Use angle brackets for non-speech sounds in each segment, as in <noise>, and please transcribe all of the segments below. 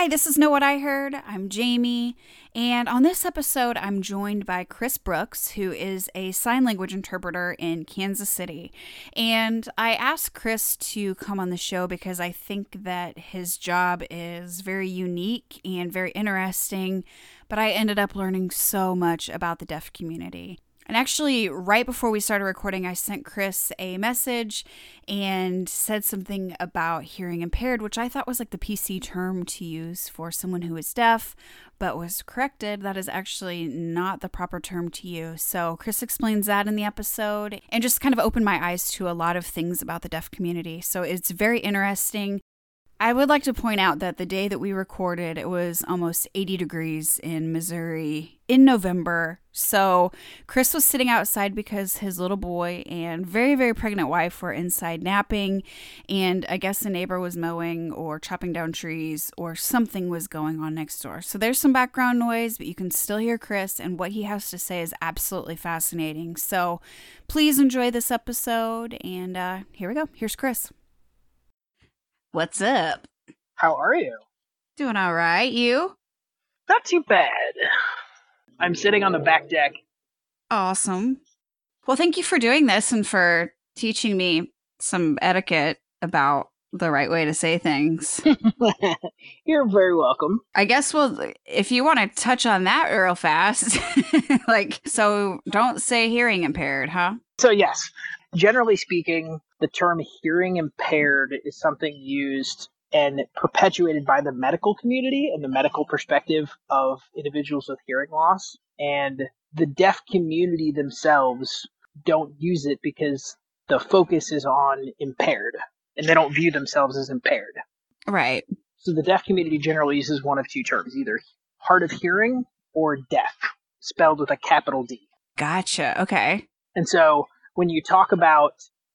Hi, this is Know What I Heard. I'm Jamie, and on this episode, I'm joined by Chris Brooks, who is a sign language interpreter in Kansas City. And I asked Chris to come on the show because I think that his job is very unique and very interesting, but I ended up learning so much about the deaf community. And actually, right before we started recording, I sent Chris a message and said something about hearing impaired, which I thought was like the PC term to use for someone who is deaf, but was corrected. That is actually not the proper term to use. So, Chris explains that in the episode and just kind of opened my eyes to a lot of things about the deaf community. So, it's very interesting. I would like to point out that the day that we recorded, it was almost 80 degrees in Missouri in November. So Chris was sitting outside because his little boy and very, very pregnant wife were inside napping. And I guess the neighbor was mowing or chopping down trees or something was going on next door. So there's some background noise, but you can still hear Chris. And what he has to say is absolutely fascinating. So please enjoy this episode. And uh, here we go. Here's Chris. What's up? How are you? Doing all right. You? Not too bad. I'm sitting on the back deck. Awesome. Well, thank you for doing this and for teaching me some etiquette about the right way to say things. <laughs> You're very welcome. I guess well if you want to touch on that real fast. <laughs> like so don't say hearing impaired, huh? So yes, generally speaking, the term hearing impaired is something used and perpetuated by the medical community and the medical perspective of individuals with hearing loss. And the deaf community themselves don't use it because the focus is on impaired and they don't view themselves as impaired. Right. So the deaf community generally uses one of two terms, either hard of hearing or deaf, spelled with a capital D. Gotcha. Okay. And so when you talk about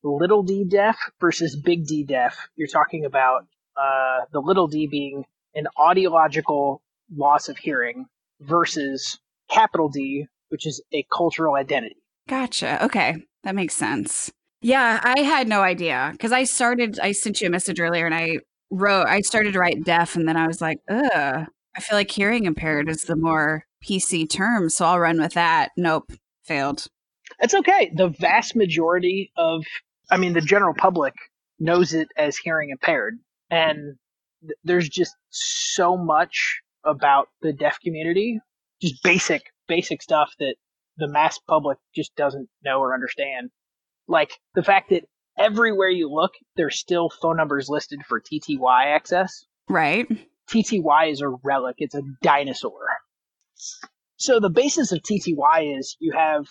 little d deaf versus big D deaf, you're talking about uh, the little d being an audiological loss of hearing versus capital D, which is a cultural identity. Gotcha. Okay. That makes sense. Yeah, I had no idea because I started, I sent you a message earlier and I wrote, I started to write deaf and then I was like, ugh, I feel like hearing impaired is the more PC term. So I'll run with that. Nope. Failed. It's okay. The vast majority of, I mean, the general public knows it as hearing impaired. And th- there's just so much about the deaf community, just basic, basic stuff that the mass public just doesn't know or understand. Like the fact that everywhere you look, there's still phone numbers listed for TTY access. Right. TTY is a relic, it's a dinosaur. So the basis of TTY is you have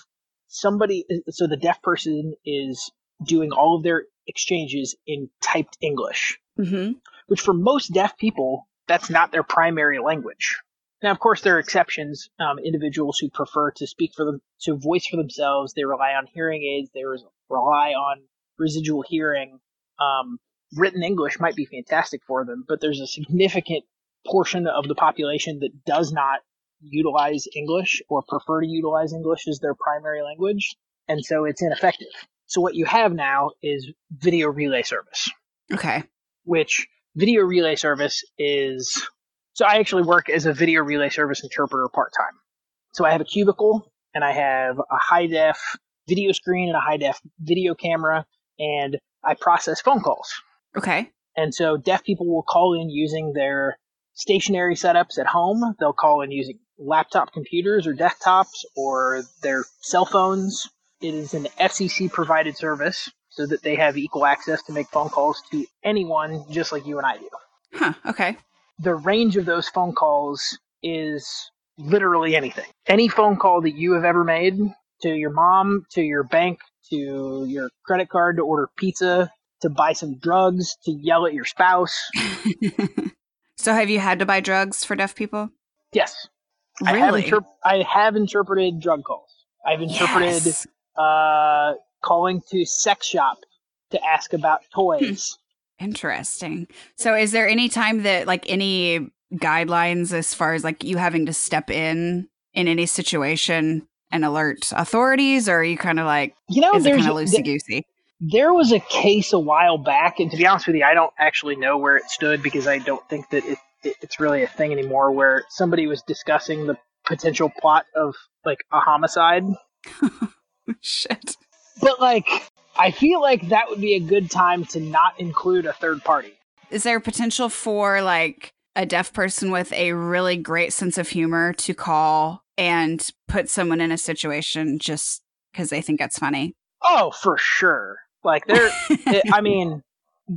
somebody, uh, so the deaf person is doing all of their exchanges in typed English, Mm-hmm. which for most deaf people, that's not their primary language. Now, of course, there are exceptions. Um, individuals who prefer to speak for them, to voice for themselves, they rely on hearing aids, they rely on residual hearing. Um, written English might be fantastic for them, but there's a significant portion of the population that does not utilize English or prefer to utilize English as their primary language, and so it's ineffective. So what you have now is video relay service Okay. which video relay service is so I actually work as a video relay service interpreter part time. So I have a cubicle and I have a high def video screen and a high def video camera and I process phone calls. Okay. And so deaf people will call in using their stationary setups at home. They'll call in using laptop computers or desktops or their cell phones. It is an FCC provided service so that they have equal access to make phone calls to anyone just like you and I do. Huh. Okay. The range of those phone calls is literally anything. Any phone call that you have ever made to your mom, to your bank, to your credit card to order pizza, to buy some drugs, to yell at your spouse. <laughs> so, have you had to buy drugs for deaf people? Yes. Really? I have, interp- I have interpreted drug calls. I've interpreted Yes. Uh, calling to sex shop to ask about toys. Interesting. So, is there any time that, like, any guidelines as far as like you having to step in in any situation and alert authorities, or are you kind of like, you know, is there's kind of loosey goosey? there was a case a while back, and to be honest with you, I don't actually know where it stood because I don't think that it, it, it's really a thing anymore. Where somebody was discussing the potential plot of like a homicide, <laughs> <laughs> Shit. but like I feel like that would be a good time to not include a third party. Is there potential for like a deaf person with a really great sense of humor to call and put someone in a situation just because they think it's funny? Oh, for sure. Like there, <laughs> it, I mean,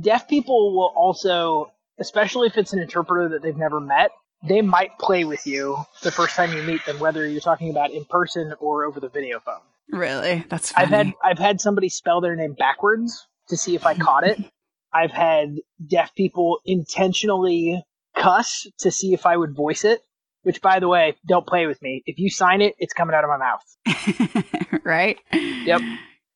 deaf people will also, especially if it's an interpreter that they've never met, they might play with you the first time you meet them, whether you're talking about in person or over the video phone. Really? That's funny. I've had I've had somebody spell their name backwards to see if I caught it. I've had deaf people intentionally cuss to see if I would voice it. Which, by the way, don't play with me. If you sign it, it's coming out of my mouth. <laughs> right? Yep.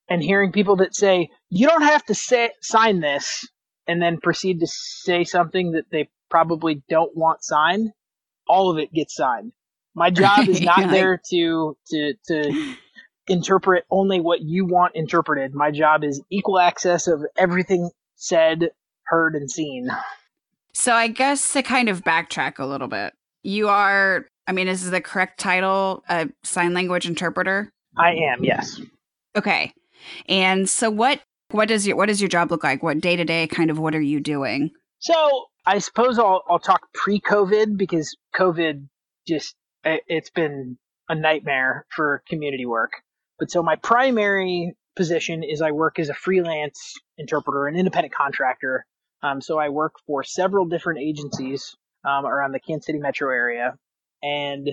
And hearing people that say you don't have to say sign this, and then proceed to say something that they probably don't want signed, all of it gets signed. My job is <laughs> not there to to to <laughs> interpret only what you want interpreted. My job is equal access of everything said, heard, and seen. So I guess to kind of backtrack a little bit, you are. I mean, is the correct title a sign language interpreter? I am, yes. Okay. And so what what does your what does your job look like? What day to day kind of what are you doing? So I suppose I'll I'll talk pre-COVID because COVID just it, it's been a nightmare for community work. But so my primary position is I work as a freelance interpreter, an independent contractor. Um, so I work for several different agencies um, around the Kansas City metro area, and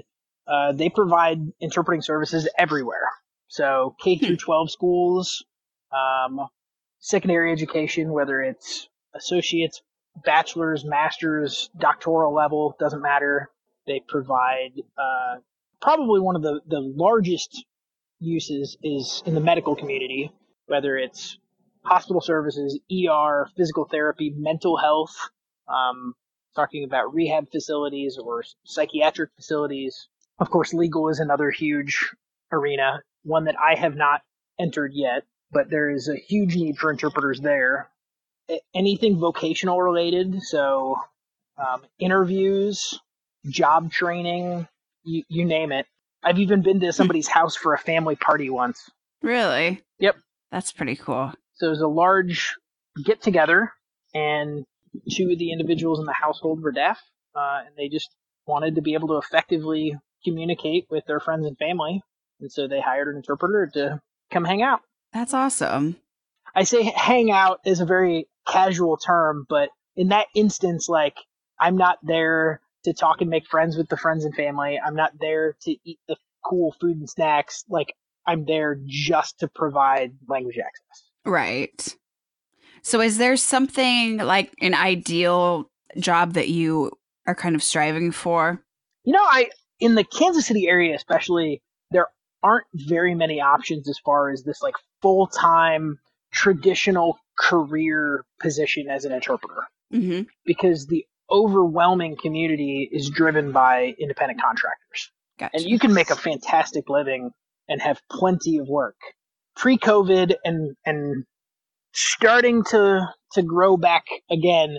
uh, they provide interpreting services everywhere. So K through 12 schools, um, secondary education, whether it's associates, bachelor's, master's, doctoral level, doesn't matter. They provide uh, probably one of the, the largest uses is in the medical community, whether it's hospital services, ER, physical therapy, mental health, um, talking about rehab facilities or psychiatric facilities. Of course, legal is another huge arena, one that I have not entered yet, but there is a huge need for interpreters there. Anything vocational related, so um, interviews, job training, you, you name it. I've even been to somebody's house for a family party once. Really? Yep. That's pretty cool. So it was a large get together, and two of the individuals in the household were deaf, uh, and they just wanted to be able to effectively communicate with their friends and family. And so they hired an interpreter to come hang out. That's awesome. I say hang out is a very casual term, but in that instance, like, I'm not there to talk and make friends with the friends and family. I'm not there to eat the cool food and snacks. Like, I'm there just to provide language access. Right. So is there something like an ideal job that you are kind of striving for? You know, I in the Kansas City area especially, there aren't very many options as far as this like full time traditional career position as an interpreter Mm-hmm. because the overwhelming community is driven by independent contractors. Gotcha. And you can make a fantastic living and have plenty of work. Pre-COVID and and starting to to grow back again.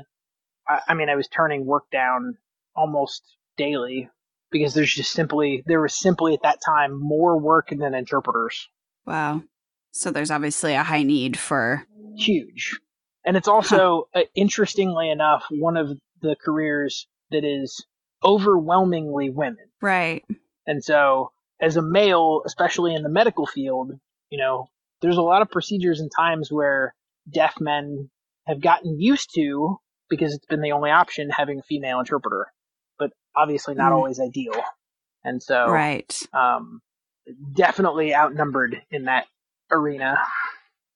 I, I mean, I was turning work down almost daily because there's just simply there was simply at that time more work than interpreters. wow. So there's obviously a high need for Huge, and it's also uh, interestingly enough one of the careers that is overwhelmingly women. right. And so, as a male, especially in the medical field, you know, there's a lot of procedures and times where deaf men have gotten used to, because it's been the only option, having a female interpreter. But obviously not Mm. always ideal. And so, Right. um, definitely outnumbered in that arena.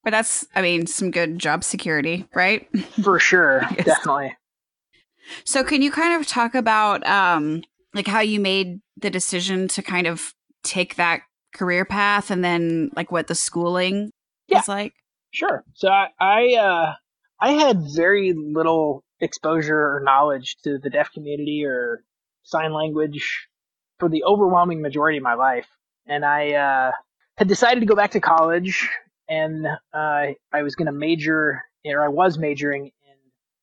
But that's, I mean, some good job security, right? For sure, <laughs> definitely. So, can you kind of talk about um, like how you made the decision to kind of take that career path, and then like what the schooling Yeah. was like? Sure. So I I, uh, I had very little exposure or knowledge to the deaf community or sign language for the overwhelming majority of my life, and I uh, had decided to go back to college, and uh, I was going to major, or I was majoring in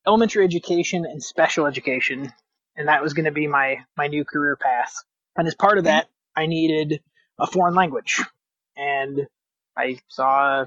elementary education and special education, and that was going to be my my new career path. And as part of that, I needed a foreign language, and I saw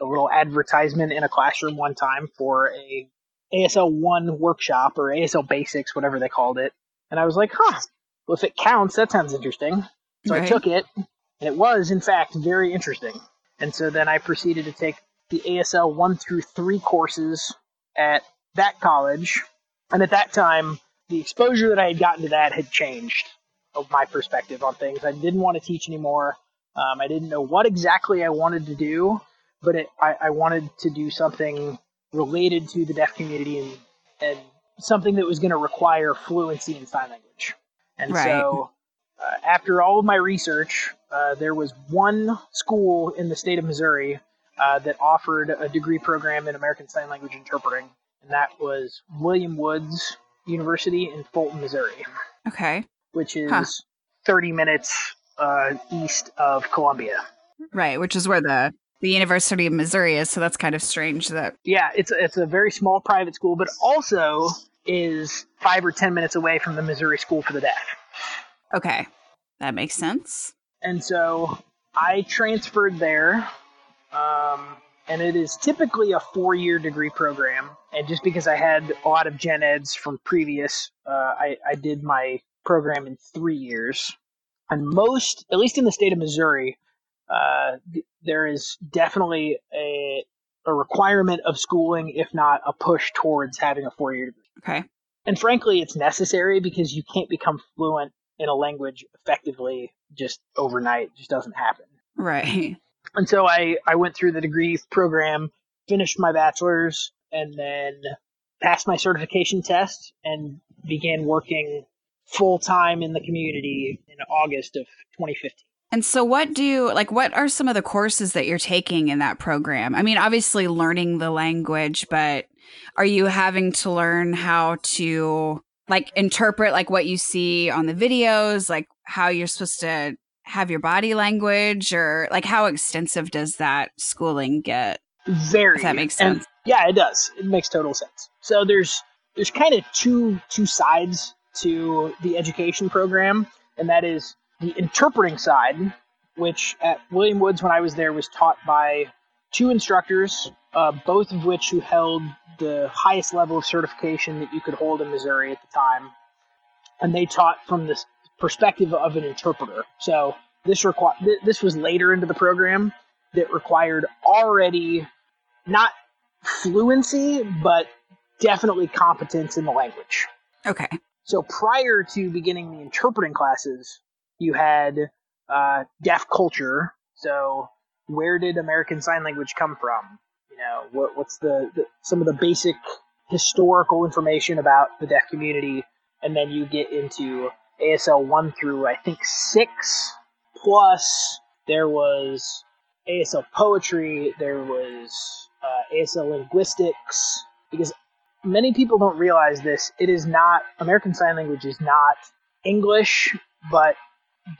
a little advertisement in a classroom one time for a ASL one workshop or ASL basics, whatever they called it. And I was like, huh, well, if it counts, that sounds interesting. So I took it, and it was, in fact, very interesting. And so then I proceeded to take the ASL one through three courses at that college. And at that time, the exposure that I had gotten to that had changed of my perspective on things. I didn't want to teach anymore. Um, I didn't know what exactly I wanted to do, but it, I, I wanted to do something related to the deaf community and, and something that was going to require fluency in sign language. And Right. so, uh, after all of my research, uh, there was one school in the state of Missouri uh, that offered a degree program in American Sign Language interpreting, and that was William Woods University in Fulton, Missouri, Okay. which is Huh. 30 minutes uh, east of Columbia. Right, which is where the the University of Missouri is, so that's kind of strange that Yeah, it's a, it's a very small private school, but also is five or ten minutes away from the Missouri School for the Deaf. okay. That makes sense. And so I transferred there, um, and it is typically a four-year degree program. And just because I had a lot of gen eds from previous, uh, I, I did my program in three years. And most, at least in the state of Missouri, uh, th- there is definitely a a requirement of schooling, if not a push towards having a four-year degree. Okay. And frankly, it's necessary because you can't become fluent in a language effectively just overnight. It just doesn't happen. Right. <laughs> And so I, I went through the degree program, finished my bachelor's, and then passed my certification test and began working full time in the community in August of 2015. And so what do like what are some of the courses that you're taking in that program? I mean, obviously learning the language, but are you having to learn how to like interpret like what you see on the videos, like how you're supposed to have your body language or like how extensive does that schooling get? Very. If that makes and- sense. Yeah, it does. It makes total sense. So there's there's kind of two two sides to the education program, and that is the interpreting side, which at William Woods when I was there was taught by two instructors, uh, both of which who held the highest level of certification that you could hold in Missouri at the time, and they taught from the perspective of an interpreter. So this requi- th- this was later into the program that required already not fluency, but definitely competence in the language. Okay. So prior to beginning the interpreting classes, you had uh, deaf culture. So where did American Sign Language come from? You know, what, what's the, the some of the basic historical information about the deaf community, and then you get into ASL one through I think six. Plus, there was ASL poetry. There was uh, ASL linguistics because many people don't realize this. It is not American Sign Language is not English, but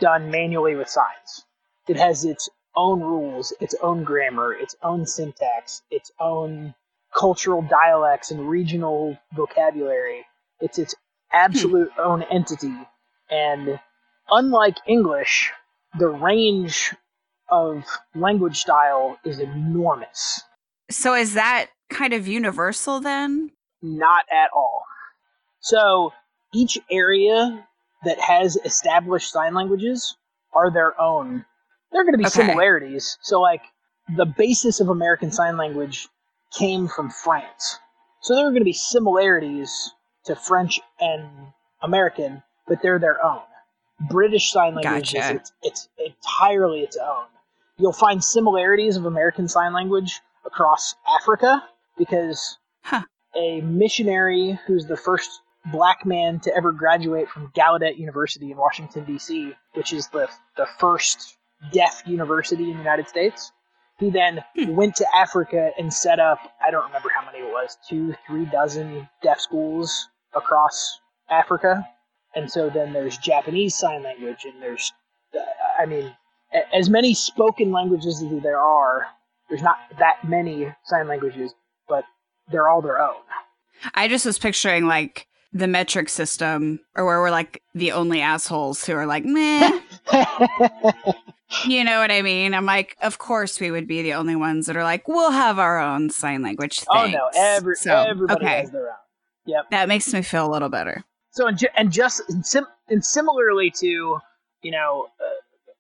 done manually with signs. It has its own rules, its own grammar, its own syntax, its own cultural dialects and regional vocabulary. It's its absolute own entity. And unlike English, the range of language style is enormous. So is that kind of universal then? Not at all. So each area that has established sign languages are their own. There are going to be Okay. similarities. So, like, the basis of American Sign Language came from France. So, there are going to be similarities to French and American, but they're their own. British Sign Language Gotcha. is it's, it's entirely its own. You'll find similarities of American Sign Language across Africa because Huh. a missionary who's the first black man to ever graduate from Gallaudet University in Washington D.C., which is the the first deaf university in the United States. He then Hmm. went to Africa and set up I don't remember how many it was two three dozen deaf schools across Africa, and so then there's Japanese Sign Language and there's uh, I mean, as many spoken languages as there are. There's not that many sign languages, but they're all their own. I just was picturing like the metric system or where we're like the only assholes who are like, meh. <laughs> you know what I mean? I'm like, of course we would be the only ones that are like, we'll have our own sign language. Thing. Oh no, every So, everybody okay. has their own. Yep. That makes me feel a little better. So and, ju- and just and, sim- and similarly to you know uh,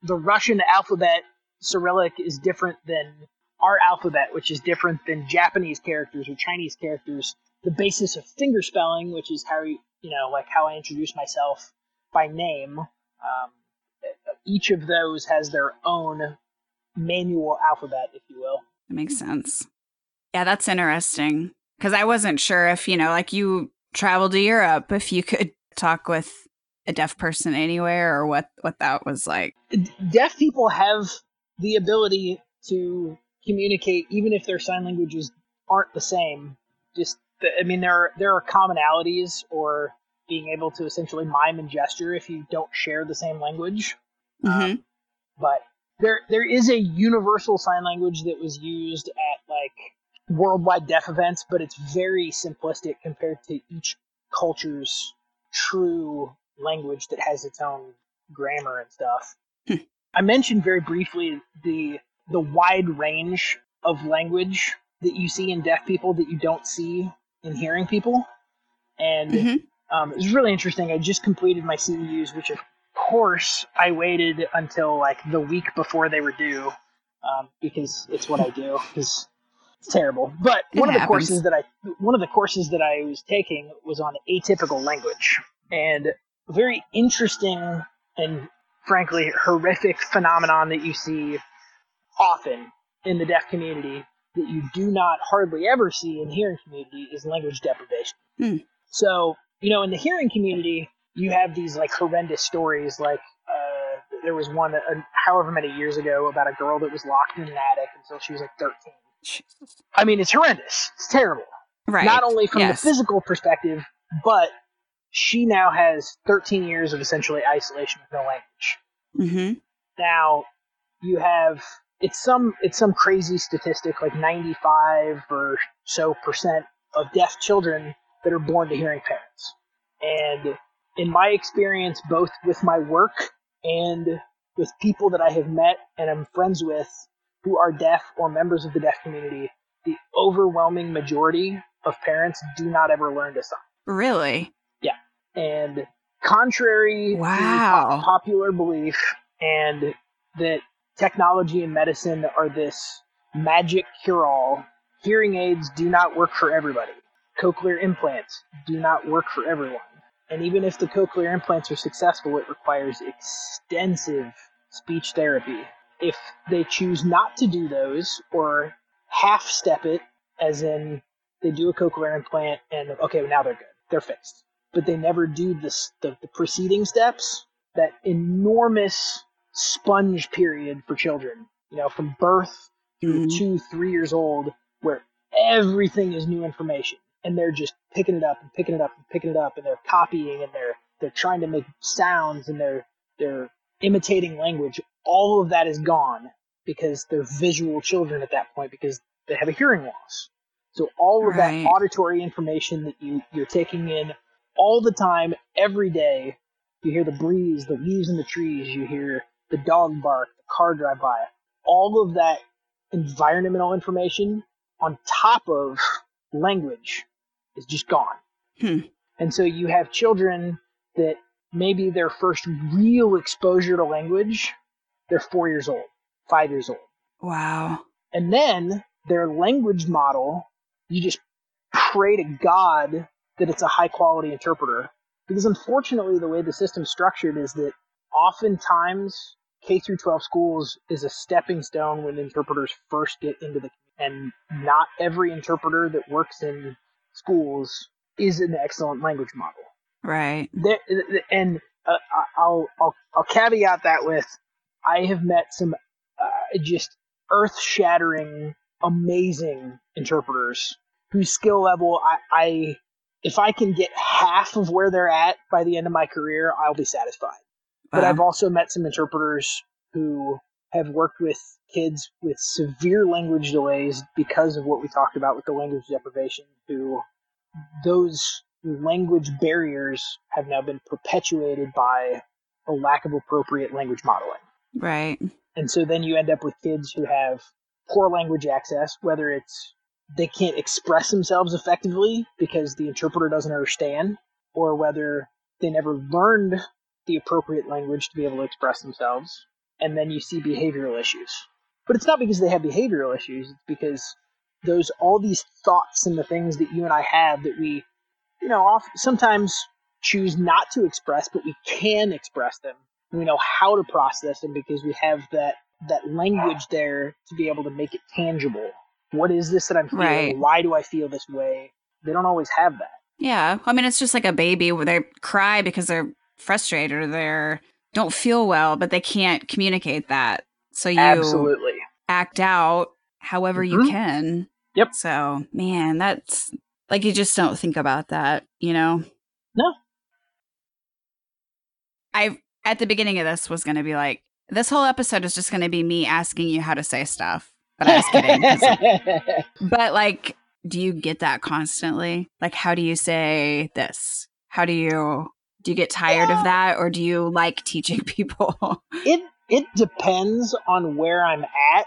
the Russian alphabet Cyrillic is different than our alphabet, which is different than Japanese characters or Chinese characters. The basis of finger spelling, which is how you you know like how I introduce myself by name. Um, each of those has their own manual alphabet, if you will. That makes sense. Yeah, that's interesting. Because I wasn't sure if, you know, like you traveled to Europe, if you could talk with a deaf person anywhere or what, what that was like. Deaf people have the ability to communicate even if their sign languages aren't the same just the, i mean there are there are commonalities or being able to essentially mime and gesture if you don't share the same language. Hmm but there there is a universal sign language that was used at like worldwide deaf events but it's very simplistic compared to each culture's true language that has its own grammar and stuff. Hmm. i mentioned very briefly the the wide range of language that you see in deaf people that you don't see in hearing people and hmm um, it was really interesting. I just completed my CEUs, which of course I waited until like the week before they were due, um, because it's what I do. Because it's terrible. But It one of the courses that I one of the courses that I was taking was on atypical language, and a very interesting and frankly horrific phenomenon that you see often in the deaf community that you do not hardly ever see in hearing community is language deprivation. Hmm. So, you know, in the hearing community, you have these like horrendous stories. Like, uh, there was one uh, however many years ago about a girl that was locked in an attic until she was like 13. Jesus. I mean, it's horrendous. It's terrible. Right. Not only from Yes. the physical perspective, but she now has 13 years of essentially isolation with no language. hmm Now, you have it's some it's some crazy statistic like 95 or so percent of deaf children that are born to hearing parents. And in my experience, both with my work and with people that I have met and I'm friends with who are deaf or members of the deaf community, the overwhelming majority of parents do not ever learn to sign. Really? Yeah. And contrary to Wow. po- popular belief, and that technology and medicine are this magic cure all, hearing aids do not work for everybody. Cochlear implants do not work for everyone. And even if the cochlear implants are successful, it requires extensive speech therapy. If they choose not to do those or half step it, as in they do a cochlear implant and okay, now they're good, they're fixed but they never do this, the, the preceding steps, that enormous sponge period for children, you know, from birth through Mhm. two, three years old, where everything is new information. And they're just picking it up and picking it up and picking it up and they're copying and they're they're trying to make sounds and they're they're imitating language. All of that is gone because they're visual children at that point because they have a hearing loss. So all of Right. that auditory information that you, you're taking in all the time, every day, you hear the breeze, the leaves in the trees, you hear the dog bark, the car drive by. All of that environmental information on top of language is just gone. Hmm. And so you have children that maybe their first real exposure to language, they're four years old, five years old. Wow. And then their language model, you just pray to God that it's a high quality interpreter. Because unfortunately, the way the system's structured is that oftentimes K through 12 schools is a stepping stone when interpreters first get into the and not every interpreter that works in schools is an excellent language model. Right. There, and uh, I'll, I'll I'll caveat that with I have met some uh, just earth-shattering, amazing interpreters whose skill level I, I if I can get half of where they're at by the end of my career, I'll be satisfied. But I've uh-huh. also met some interpreters who have worked with kids with severe language delays because of what we talked about with the language deprivation, who those language barriers have now been perpetuated by a lack of appropriate language modeling. Right. And so then you end up with kids who have poor language access, whether it's they can't express themselves effectively because the interpreter doesn't understand, or whether they never learned the appropriate language to be able to express themselves, and then you see behavioral issues. But it's not because they have behavioral issues, it's because those all these thoughts and the things that you and I have that we, you know, off, sometimes choose not to express, but we can express them. We know how to process them because we have that that language there to be able to make it tangible. What is this that I'm feeling? Right. Why do I feel this way? They don't always have that. Yeah. I mean, it's just like a baby where they cry because they're frustrated or they don't feel well, but they can't communicate that. So you Absolutely. act out however you Mhm. can. Yep. So, man, that's like you just don't think about that, you know? No. I at the beginning of this was going to be like this whole episode is just going to be me asking you how to say stuff. But I was kidding. <laughs> <laughs> but like do you get that constantly? Like how do you say this? How do you do you get tired Yeah. of that or do you like teaching <laughs> people? it it depends on where I'm at,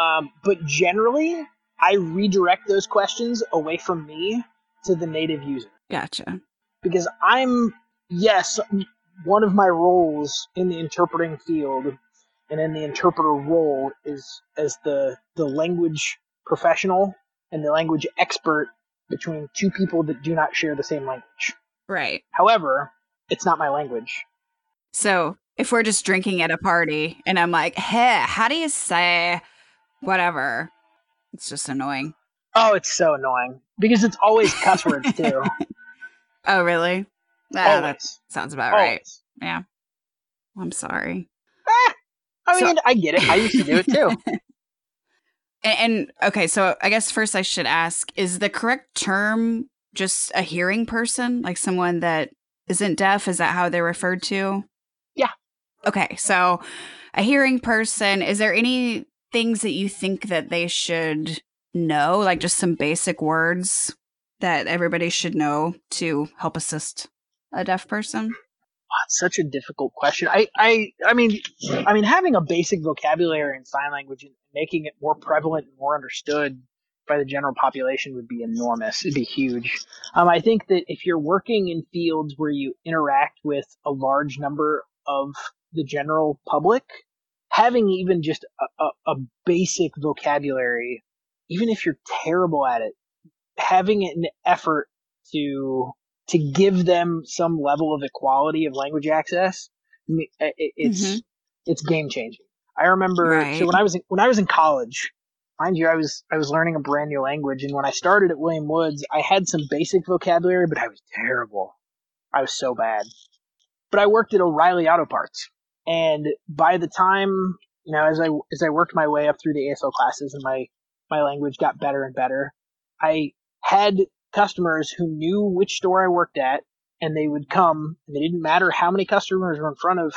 um, but generally I redirect those questions away from me to the native user gotcha. because I'm yes one of my roles in the interpreting field and in the interpreter role is as the the language professional and the language expert between two people that do not share the same language. Right. However, it's not my language. So if we're just drinking at a party and I'm like, hey, how do you say whatever? It's just annoying. Oh, it's so annoying because it's always <laughs> cuss words too. Oh, really? Ah, that sounds about right. Yeah. I'm sorry. Ah, I So- mean, I get it. I used to do it too. <laughs> And, and okay, so I guess first I should ask is the correct term just a hearing person, like someone that isn't deaf? Is that how they're referred to? Yeah. Okay, so a hearing person, is there any things that you think that they should know, like just some basic words that everybody should know to help assist a deaf person? Oh, it's such a difficult question. I, I, I mean, I mean, having a basic vocabulary in sign language and making it more prevalent and more understood by the general population would be enormous. It'd be huge. Um, I think that if you're working in fields where you interact with a large number of the general public, having even just a, a, a basic vocabulary, even if you're terrible at it, having an effort to to give them some level of equality of language access, it's Mhm. it's game changing. I remember Right. so when I was in, when I was in college, mind you, I was I was learning a brand new language, and when I started at William Woods, I had some basic vocabulary, but I was terrible. I was so bad. But I worked at O'Reilly Auto Parts, and by the time you know, as I as I worked my way up through the ASL classes and my my language got better and better, I had customers who knew which store I worked at, and they would come. And it didn't matter how many customers were in front of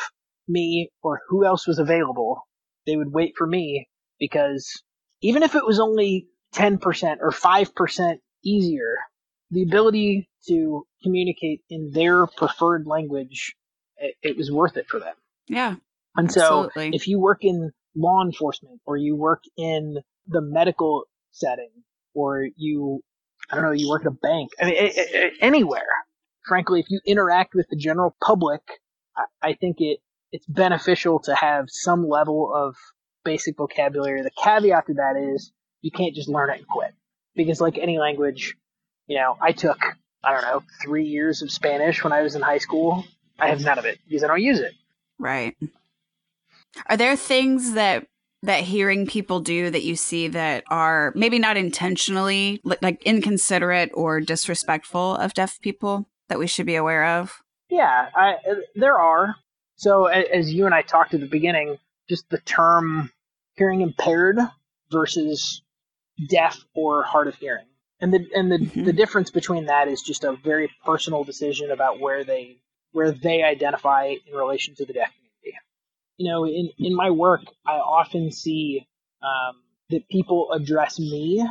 me or who else was available. They would wait for me because even if it was only 10% or 5% easier, the ability to communicate in their preferred language, it, it was worth it for them. Yeah. And so Absolutely. if you work in law enforcement or you work in the medical setting or you, I don't know, you work at a bank, I mean, a- a- anywhere, frankly, if you interact with the general public, I, I think it, it's beneficial to have some level of basic vocabulary. The caveat to that is you can't just learn it and quit. Because like any language, you know, I took, I don't know, three years of Spanish when I was in high school. I have none of it because I don't use it. Right. Are there things that that hearing people do that you see that are maybe not intentionally like inconsiderate or disrespectful of deaf people that we should be aware of? Yeah, I, uh, there are. So as you and I talked at the beginning, just the term hearing impaired versus deaf or hard of hearing. And the and the, mm-hmm. the difference between that is just a very personal decision about where they where they identify in relation to the deaf community. You know, in, in my work, I often see um, that people address me,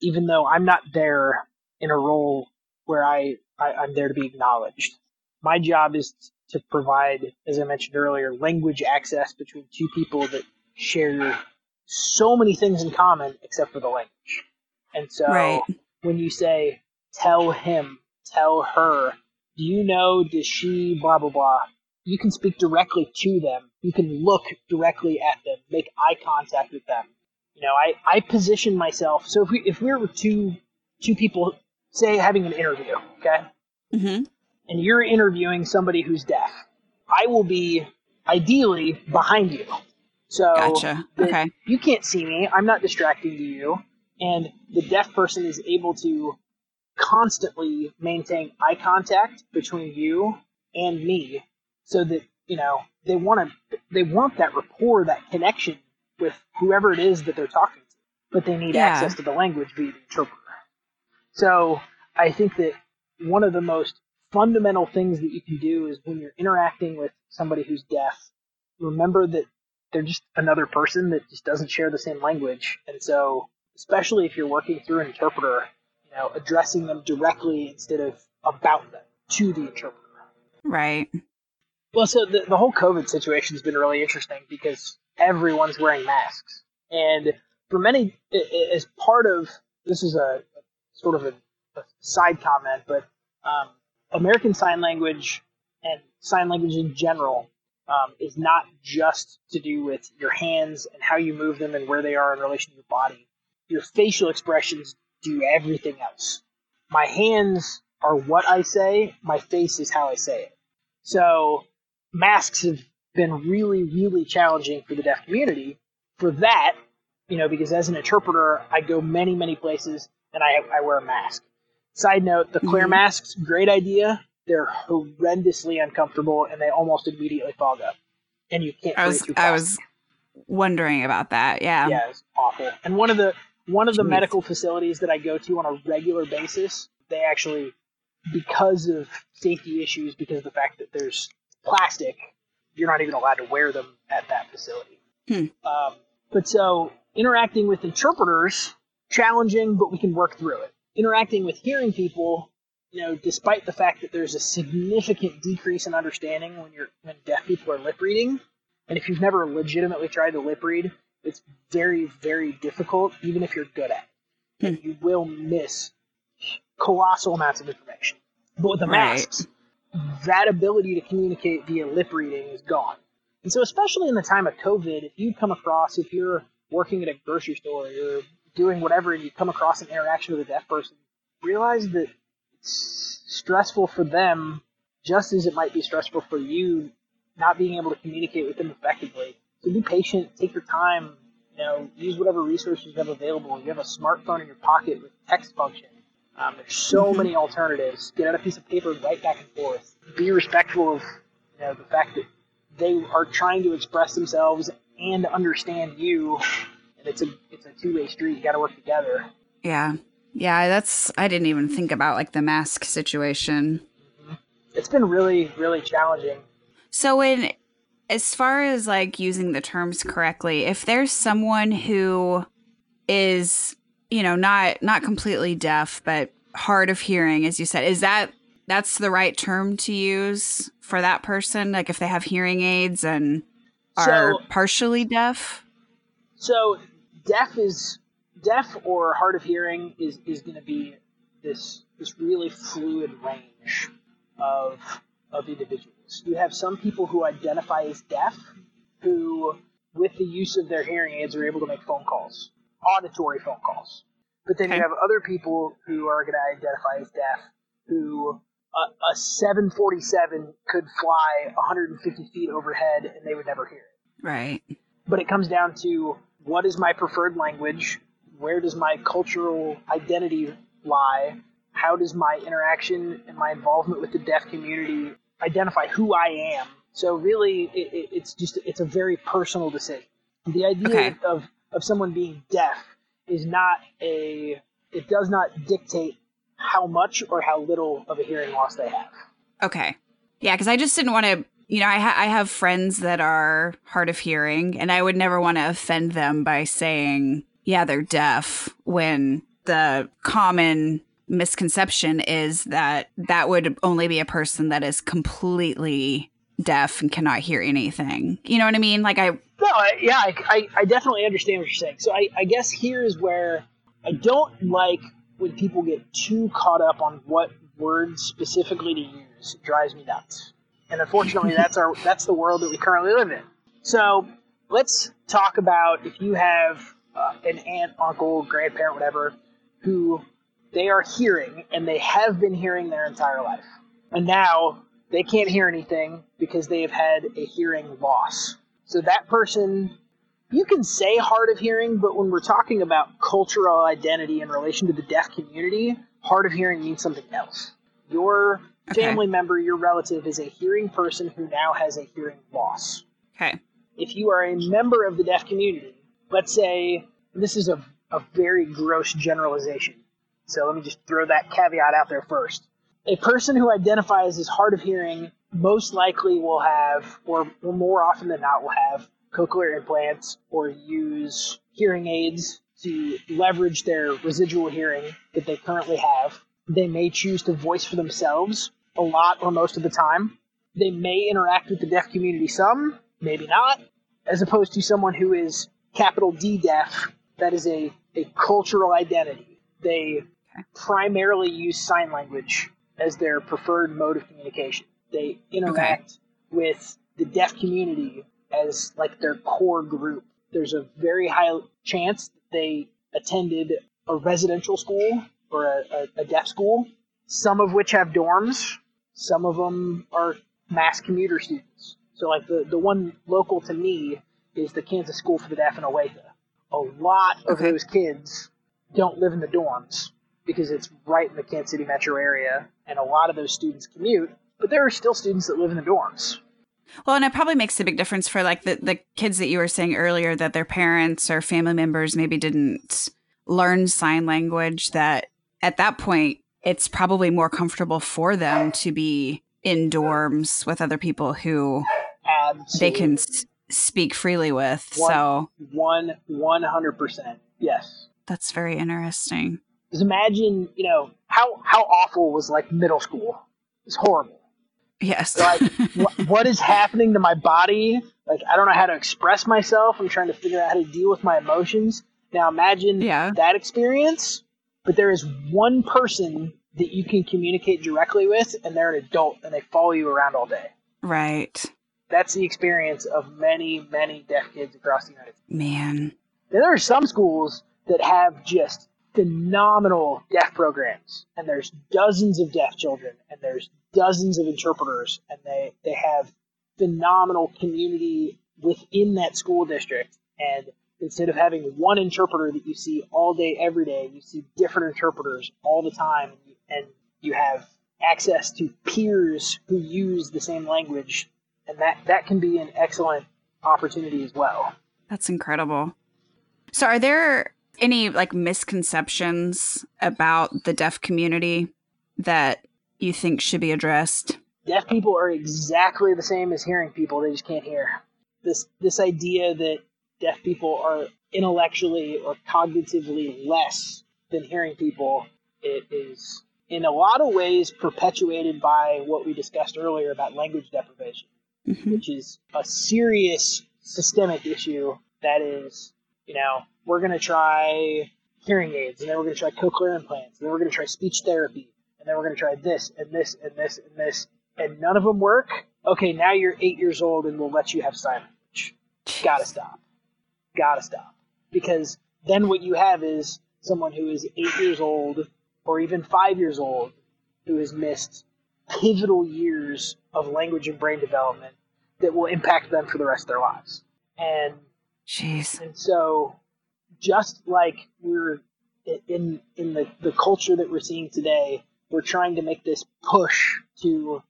even though I'm not there in a role where I, I I'm there to be acknowledged. My job is to provide, as I mentioned earlier, language access between two people that share so many things in common except for the language. And so right. when you say, tell him, tell her, do you know, does she, blah, blah, blah, you can speak directly to them. You can look directly at them, make eye contact with them. You know, I, I position myself. So if we, if we were two, two people, say, having an interview, okay? Mm-hmm. And you're interviewing somebody who's deaf, I will be ideally behind you so gotcha. Okay. You can't see me. I'm not distracting to you. And the deaf person is able to constantly maintain eye contact between you and me so that, you know, they want to they want that rapport, that connection with whoever it is that they're talking to. But they need yeah. access to the language via the interpreter. So I think that one of the most fundamental things that you can do is when you're interacting with somebody who's deaf, remember that they're just another person that just doesn't share the same language. And so, especially if you're working through an interpreter, you know, addressing them directly instead of about them to the interpreter. Right. Well, so the, the whole COVID situation has been really interesting because everyone's wearing masks. And for many, as part of this is a, sort of a, a side comment, but um, American Sign Language and sign language in general um, is not just to do with your hands and how you move them and where they are in relation to your body. Your facial expressions do everything else. My hands are what I say, my face is how I say it. So masks have been really, really challenging for the deaf community. For that, you know, because as an interpreter, I go many, many places and I, I wear a mask. Side note, the clear mm-hmm. masks, great idea they're horrendously uncomfortable and they almost immediately fog up. And you can't I was I was wondering about that. Yeah. Yeah, it's awful. And one of the one of the Jeez. medical facilities that I go to on a regular basis, they actually because of safety issues, because of the fact that there's plastic, you're not even allowed to wear them at that facility. Hmm. Um, but so interacting with interpreters, challenging, but we can work through it. Interacting with hearing people, you know, despite the fact that there's a significant decrease in understanding when you're when deaf people are lip reading, and if you've never legitimately tried to lip read, it's very, very difficult, even if you're good at it. And hmm. you will miss colossal amounts of information. But with the right. masks, that ability to communicate via lip reading is gone. And so, especially in the time of COVID, if you come across, if you're working at a grocery store or doing whatever, and you come across an interaction with a deaf person, realize that it's stressful for them just as it might be stressful for you not being able to communicate with them effectively. So be patient, take your time, you know, use whatever resources you have available. You have a smartphone in your pocket with text function. Um, there's so mm-hmm. many alternatives. Get out a piece of paper, write back and forth. Be respectful of you know the fact that they are trying to express themselves and understand you, and it's a it's a two way street. You got to work together. Yeah. Yeah, that's I didn't even think about like the mask situation. Mm-hmm. It's been really really challenging. So in as far as like using the terms correctly, if there's someone who is, you know, not not completely deaf but hard of hearing as you said, is that that's the right term to use for that person like if they have hearing aids and are so, partially deaf? So deaf is deaf or hard of hearing is, is going to be this this really fluid range of of individuals. You have some people who identify as deaf, who, with the use of their hearing aids, are able to make phone calls, auditory phone calls. But then you have other people who are going to identify as deaf, who a, a 747 could fly 150 feet overhead and they would never hear it. Right. But it comes down to what is my preferred language? Where does my cultural identity lie? How does my interaction and my involvement with the deaf community identify who I am? So really, it, it, it's just it's a very personal decision. The idea Okay. of of someone being deaf is not a it does not dictate how much or how little of a hearing loss they have. Okay. Yeah, because I just didn't want to. You know, I ha- I have friends that are hard of hearing, and I would never want to offend them by saying, "Yeah, they're deaf." When the common misconception is that that would only be a person that is completely deaf and cannot hear anything. You know what I mean? Like I No, I, yeah, I, I, definitely understand what you're saying. So I, I guess here is where I don't like when people get too caught up on what words specifically to use. It drives me nuts. And unfortunately, that's our that's the world that we currently live in. So let's talk about if you have uh, an aunt, uncle, grandparent, whatever, who they are hearing and they have been hearing their entire life, and now they can't hear anything because they have had a hearing loss. So that person, you can say hard of hearing, but when we're talking about cultural identity in relation to the deaf community, hard of hearing means something else. Your Okay. family member, your relative, is a hearing person who now has a hearing loss. okay. If you are a member of the deaf community, let's say this is a, a very gross generalization. So let me just throw that caveat out there first. A person who identifies as hard of hearing most likely will have, or, or more often than not, will have cochlear implants or use hearing aids to leverage their residual hearing that they currently have. They may choose to voice for themselves a lot or most of the time. They may interact with the deaf community some, maybe not, as opposed to someone who is capital D deaf, that is a, a cultural identity. They primarily use sign language as their preferred mode of communication. They interact with the deaf community as like their core group. There's a very high chance that they attended a residential school or a, a, a deaf school, some of which have dorms, some of them are mass commuter students. So, like the, the one local to me is the Kansas School for the Deaf in Olathe. A lot of Okay. those kids don't live in the dorms because it's right in the Kansas City metro area, and a lot of those students commute. But there are still students that live in the dorms. Well, and it probably makes a big difference for like the, the kids that you were saying earlier that their parents or family members maybe didn't learn sign language, that at that point, it's probably more comfortable for them to be in dorms with other people who Absolutely. they can s- speak freely with. One- So one one hundred percent. Yes. that's very interesting. Just imagine, you know, how how awful was like middle school. It's horrible. Yes. Like <laughs> what, what is happening to my body? Like I don't know how to express myself. I'm trying to figure out how to deal with my emotions. Now imagine Yeah. that experience, but there is one person that you can communicate directly with, and they're an adult, and they follow you around all day. right. That's the experience of many, many deaf kids across the United States. Man. Then there are some schools that have just phenomenal deaf programs, and there's dozens of deaf children, and there's dozens of interpreters, and they, they have phenomenal community within that school district. And instead of having one interpreter that you see all day, every day, you see different interpreters all the time, and you have access to peers who use the same language, and that, that can be an excellent opportunity as well. That's incredible. So, are there any like misconceptions about the deaf community that you think should be addressed? deaf people are exactly the same as hearing people they just can't hear this this idea that deaf people are intellectually or cognitively less than hearing people. It is in a lot of ways perpetuated by what we discussed earlier about language deprivation Mhm. which is a serious systemic issue that is you know we're going to try hearing aids and then we're going to try cochlear implants and then we're going to try speech therapy and then we're going to try this and this and this and this and none of them work? Okay now you're eight years old and we'll let you have sign language gotta stop gotta stop because then what you have is someone who is eight years old or even five years old who has missed pivotal years of language and brain development that will impact them for the rest of their lives. And Jeez. and so just like we're in in the, the culture that we're seeing today, we're trying to make this push to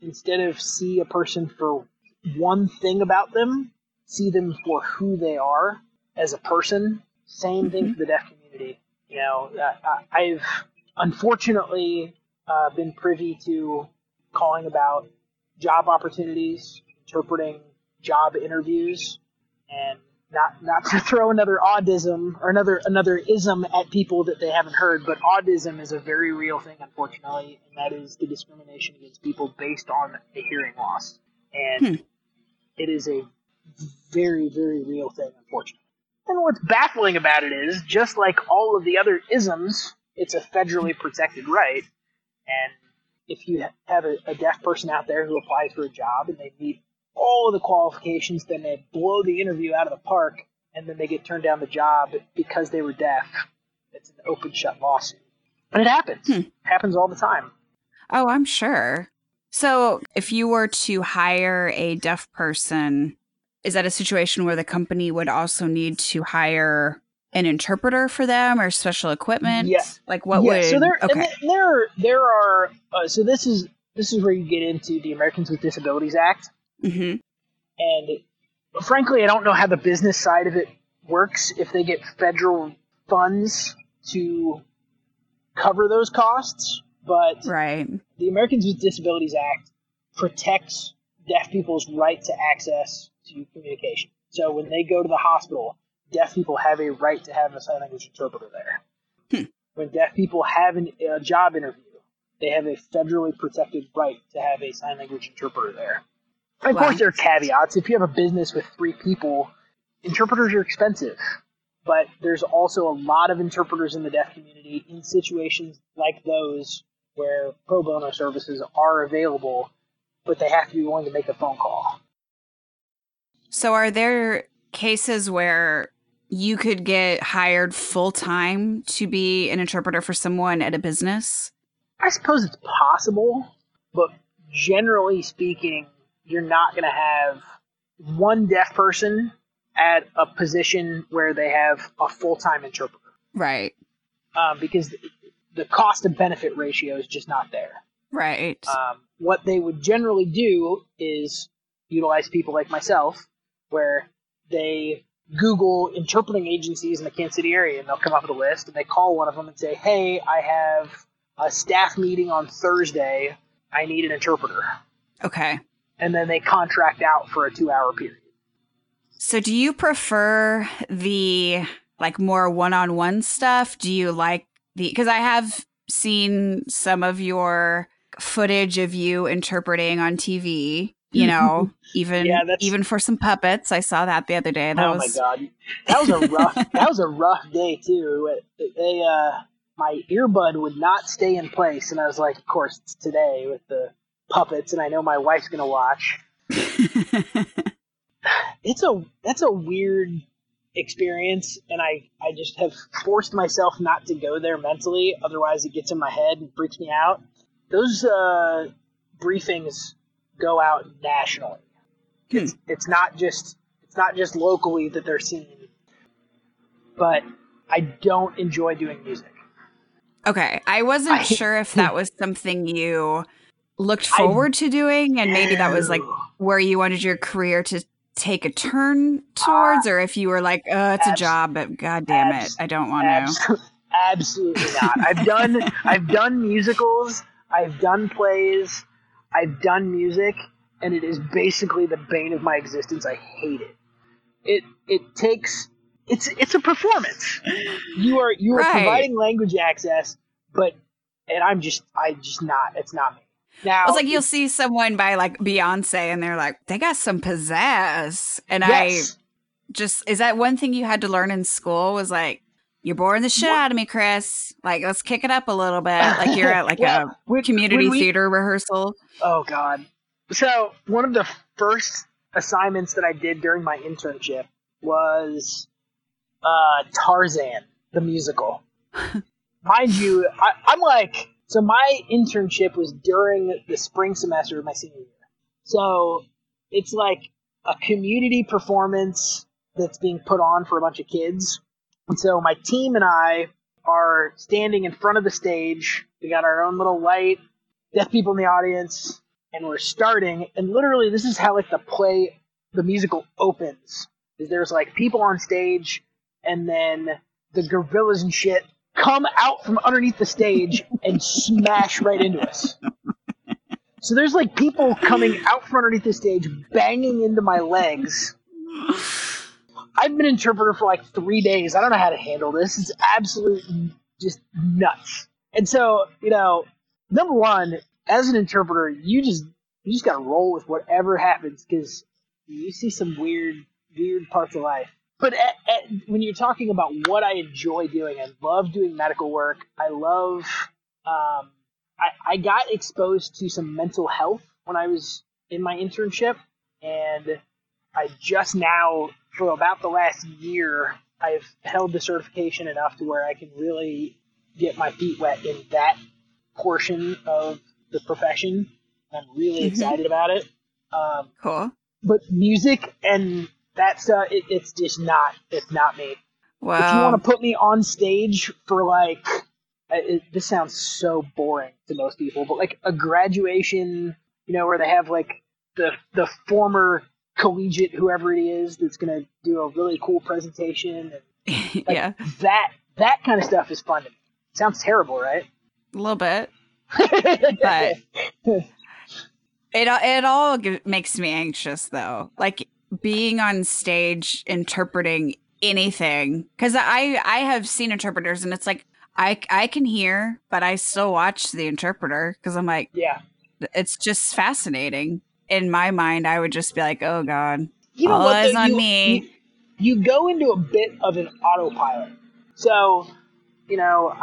instead of see a person for one thing about them, see them for who they are as a person. Same thing Mhm. for the deaf community. You know, uh, I've unfortunately uh, been privy to calling about job opportunities, interpreting job interviews, and not not to <laughs> throw another audism or another another ism at people that they haven't heard, but audism is a very real thing, unfortunately, and that is the discrimination against people based on a hearing loss, and Hmm. it is a very very real thing, unfortunately. And what's baffling about it is, just like all of the other isms, it's a federally protected right, and if you have a, a deaf person out there who applies for a job and they meet all of the qualifications, then they blow the interview out of the park, and then they get turned down the job because they were deaf. It's an open shut lawsuit. And it happens. Hmm. happens all the time. Oh, I'm sure. So, if you were to hire a deaf person, is that a situation where the company would also need to hire an interpreter for them or special equipment? Yeah. Like what yeah, would so there, Okay. th- there, there are. Uh, so this is this is where you get into the Americans with Disabilities Act, mm-hmm. and frankly, I don't know how the business side of it works. If they get federal funds to cover those costs, but Right. the Americans with Disabilities Act protects deaf people's right to access to communication. So when they go to the hospital, deaf people have a right to have a sign language interpreter there. Hmm. When deaf people have an, a job interview, they have a federally protected right to have a sign language interpreter there. Of Wow. course, there are caveats. If you have a business with three people, interpreters are expensive. But there's also a lot of interpreters in the deaf community in situations like those where pro bono services are available, but they have to be willing to make a phone call. So, are there cases where you could get hired full time to be an interpreter for someone at a business? I suppose it's possible, but generally speaking, you're not going to have one deaf person at a position where they have a full time interpreter Right. um, because the cost and benefit ratio is just not there. Right. Um, what they would generally do is utilize people like myself, where they Google interpreting agencies in the Kansas City area, and they'll come up with a list, and they call one of them and say, "Hey, I have a staff meeting on Thursday. I need an interpreter," okay. and then they contract out for a two-hour period. So do you prefer the like more one-on-one stuff? Do you like the cuz I have seen some of your footage of you interpreting on TV, you <laughs> know, even Yeah, even for some puppets. I saw that the other day. That oh was my god, that was a rough <laughs> that was a rough day too. They uh, my earbud would not stay in place, and I was like, of course it's today with the puppets, and I know my wife's gonna watch. <laughs> It's a that's a weird experience, and I I just have forced myself not to go there mentally. Otherwise, it gets in my head and freaks me out. Those uh, briefings go out nationally. Hmm. It's it's not just it's not just locally that they're seen. But I don't enjoy doing music. Okay. I wasn't I- sure if that was something you looked I- forward to doing and maybe that was like where you wanted your career to take a turn towards or if you were like, "Oh, it's a job, but god damn it, I don't want to." Absolutely not. I've done I've done musicals, I've done plays, I've done music, and it is basically the bane of my existence. I hate it. It it takes it's it's a performance. You are you are Right. providing language access, but and I'm just I just not it's not me. Now It's like you'll see someone by like Beyonce and they're like, they got some pizzazz. And yes. I just, is that one thing you had to learn in school was like, you're boring the shit What- out of me, Chris. Like, let's kick it up a little bit. Like you're at like <laughs> Well, a when- community when we- theater rehearsal. Oh God. So one of the first assignments that I did during my internship was uh, Tarzan the musical. <laughs> Mind you, I, I'm like So my internship was during the spring semester of my senior year. So it's like a community performance that's being put on for a bunch of kids. And so my team and I are standing in front of the stage. We got our own little light, deaf people in the audience, and we're starting. And literally, this is how like the play, the musical opens. Is there's like people on stage, and then the gorillas and shit come out from underneath the stage and smash right into us. So there's like people coming out from underneath the stage, banging into my legs. I've been interpreter for like three days. I don't know how to handle this. It's absolute just nuts. And so, you know, number one, as an interpreter, you just you just gotta roll with whatever happens because you see some weird weird parts of life. But at, at, when you're talking about what I enjoy doing, I love doing medical work. I love. Um, I, I got exposed to some mental health when I was in my internship, and I just now, for about the last year, I've held the certification enough to where I can really get my feet wet in that portion of the profession. I'm really mm-hmm. excited about it. Um, cool. But music and that's uh, it, it's just not it's not me. Wow. If you want to put me on stage for like, it, this sounds so boring to most people, but like a graduation, you know, where they have like the the former collegiate whoever it is that's gonna do a really cool presentation and <laughs> like, yeah that that kind of stuff is fun to me. Sounds terrible, right? A little bit, but <laughs> it it all makes me anxious though. Like being on stage interpreting anything because I I have seen interpreters and it's like I I can hear but I still watch the interpreter because I'm like yeah it's just fascinating in my mind I would just be like oh god you know all what, eyes on you, me you, you, go into a bit of an autopilot so you know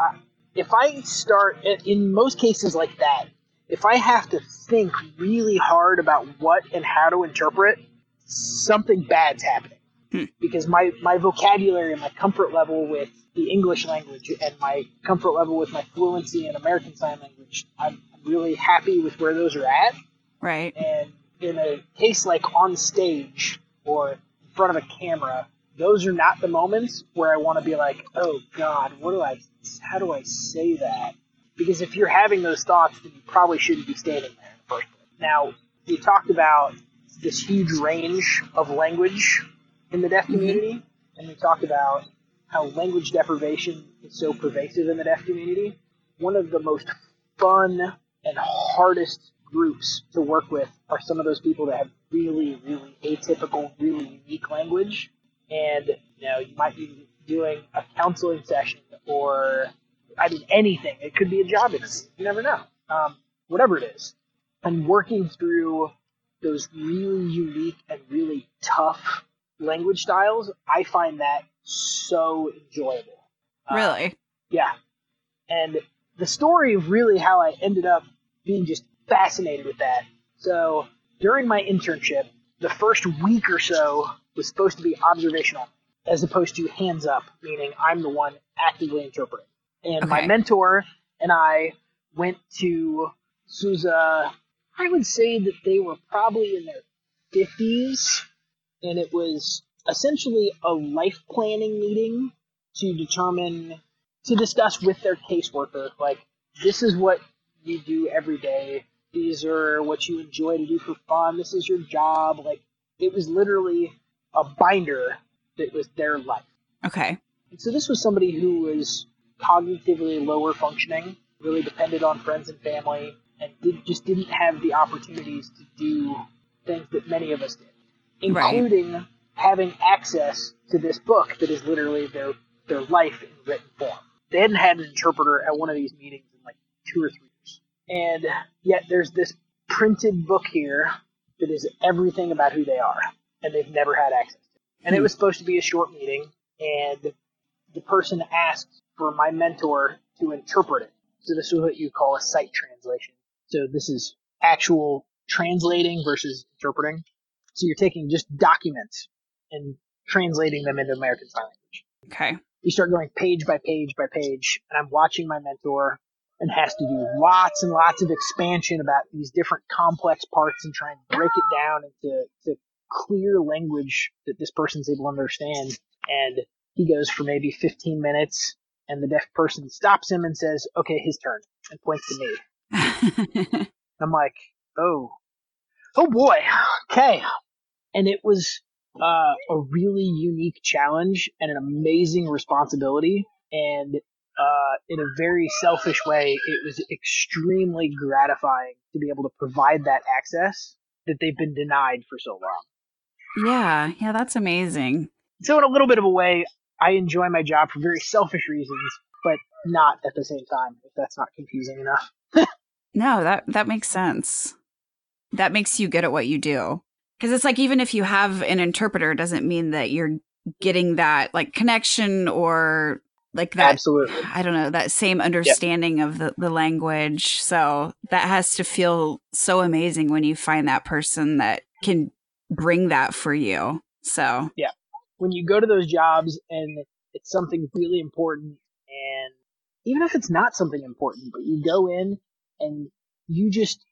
if I start in most cases like that if I have to think really hard about what and how to interpret something bad's happening. Hmm. Because my, my vocabulary and my comfort level with the English language and my comfort level with my fluency in American Sign Language, I'm, I'm really happy with where those are at. Right. And in a case like on stage or in front of a camera, those are not the moments where I want to be like, oh God, what do I, how do I say that? Because if you're having those thoughts, then you probably shouldn't be standing there in the first place. Now, we talked about this huge range of language in the deaf mm-hmm. community, mm-hmm. and we talked about how language deprivation is so pervasive in the deaf community. One of the most fun and hardest groups to work with are some of those people that have really, really atypical, really unique language. And you know, you might be doing a counseling session or I mean anything. It could be a job interview. You never know. Um, whatever it is. And working through those really unique and really tough language styles, I find that so enjoyable. Uh, really? Uh, yeah. And the story of really how I ended up being just fascinated with that. So during my internship, the first week or so was supposed to be observational, as opposed to hands up, meaning I'm the one actively interpreting. And okay. my mentor and I went to Sousa I would say that they were probably in their 50s, and it was essentially a life planning meeting to determine, to discuss with their caseworker, like, this is what you do every day. These are what you enjoy to do for fun. This is your job. Like, it was literally a binder that was their life. Okay. And so this was somebody who was cognitively lower functioning, really depended on friends and family, and did, just didn't have the opportunities to do things that many of us did, including right. having access to this book that is literally their their life in written form. They hadn't had an interpreter at one of these meetings in like two or three and yet there's this printed book here that is everything about who they are, and they've never had access to. It. And hmm. it was supposed to be a short meeting, and the person asked for my mentor to interpret it. So this is what you call a sight translation. So this is actual translating versus interpreting. So you're taking just documents and translating them into American Sign Language. Okay. You start going page by page by page, and I'm watching my mentor and has to do lots and lots of expansion about these different complex parts and try and break it down into to clear language that this person's able to understand. And he goes for maybe 15 minutes, and the deaf person stops him and says, "Okay, his turn," and points to me. <laughs> I'm like, "Oh, oh boy, okay." And it was uh, a really unique challenge and an amazing responsibility. And uh, in a very selfish way, it was extremely gratifying to be able to provide that access that they've been denied for so long. Yeah, yeah, that's amazing. So, in a little bit of a way, I enjoy my job for very selfish reasons, but not at the same time, if that's not confusing enough. <laughs> no, that, that makes sense. That makes you good at what you do. Because it's like, even if you have an interpreter, doesn't mean that you're getting that like connection or like that absolutely. I don't know that same understanding yep. of the, the language. So that has to feel so amazing when you find that person that can bring that for you. So yeah. When you go to those jobs and it's something really important and even if it's not something important but you go in and you just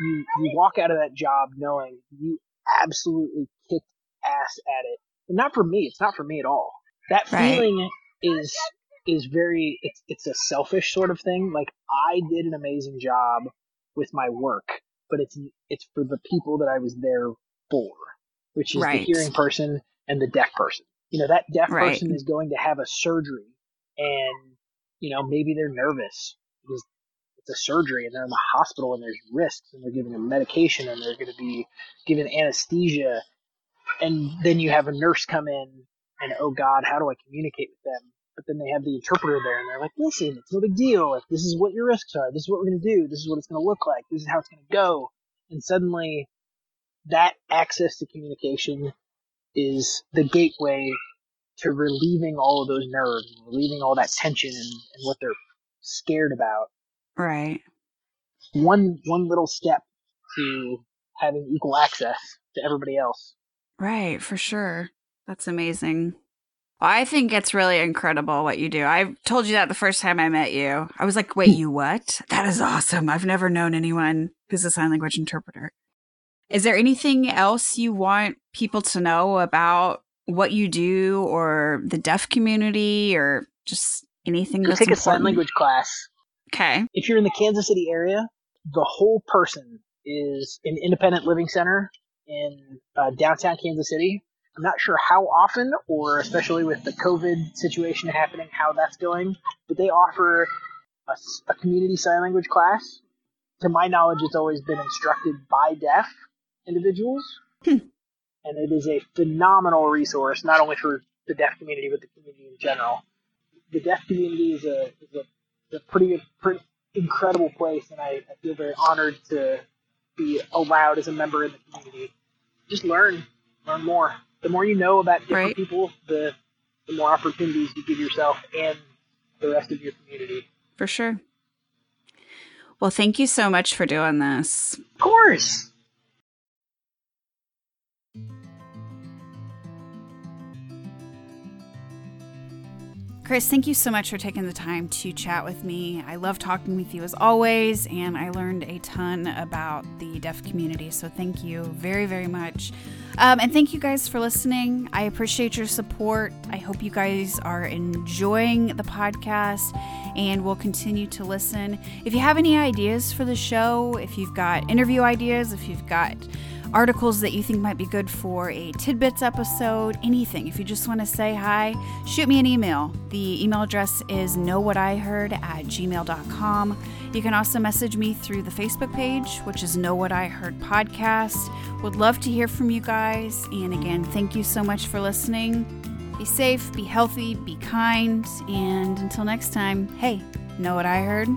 you you walk out of that job knowing you absolutely kicked ass at it. And not for me it's not for me at all. That right. feeling is is very it's it's a selfish sort of thing. Like I did an amazing job with my work, but it's it's for the people that I was there for, which is right. the hearing person and the deaf person. You know, that deaf right. person is going to have a surgery and you know, maybe they're nervous because it's a surgery and they're in the hospital and there's risks and they're giving them medication and they're going to be given anesthesia and then you have a nurse come in and oh god how do i communicate with them but then they have the interpreter there and they're like, listen, it's no big deal. Like, this is what your risks are. This is what we're going to do. This is what it's going to look like. This is how it's going to go. And suddenly that access to communication is the gateway to relieving all of those nerves, relieving all that tension and, and what they're scared about. Right. One, one little step to having equal access to everybody else. Right, for sure. That's amazing. I think it's really incredible what you do. I told you that the first time I met you. I was like, wait, you what? That is awesome. I've never known anyone who's a sign language interpreter. Is there anything else you want people to know about what you do or the deaf community or just anything that's take important? a sign language class. Okay. If you're in the Kansas City area, the whole person is an independent living center in uh, downtown Kansas City I'm not sure how often, or especially with the COVID situation happening, how that's going, but they offer a, a community sign language class. To my knowledge, it's always been instructed by deaf individuals. Hmm. And it is a phenomenal resource, not only for the deaf community, but the community in general. The deaf community is a, is a, a pretty, pretty incredible place, and I, I feel very honored to be allowed as a member in the community. Just learn, learn more the more you know about different right. people, the the more opportunities you give yourself and the rest of your community. For sure. Well, thank you so much for doing this. Of course. Chris, thank you so much for taking the time to chat with me. I love talking with you as always, and I learned a ton about the deaf community. So, thank you very, very much. Um, and thank you guys for listening. I appreciate your support. I hope you guys are enjoying the podcast and will continue to listen. If you have any ideas for the show, if you've got interview ideas, if you've got articles that you think might be good for a tidbits episode, anything. If you just want to say hi, shoot me an email. The email address is knowwhatiheard at gmail.com. You can also message me through the Facebook page, which is Know What I Heard Podcast. Would love to hear from you guys. And again, thank you so much for listening. Be safe, be healthy, be kind, and until next time, hey, know what I heard?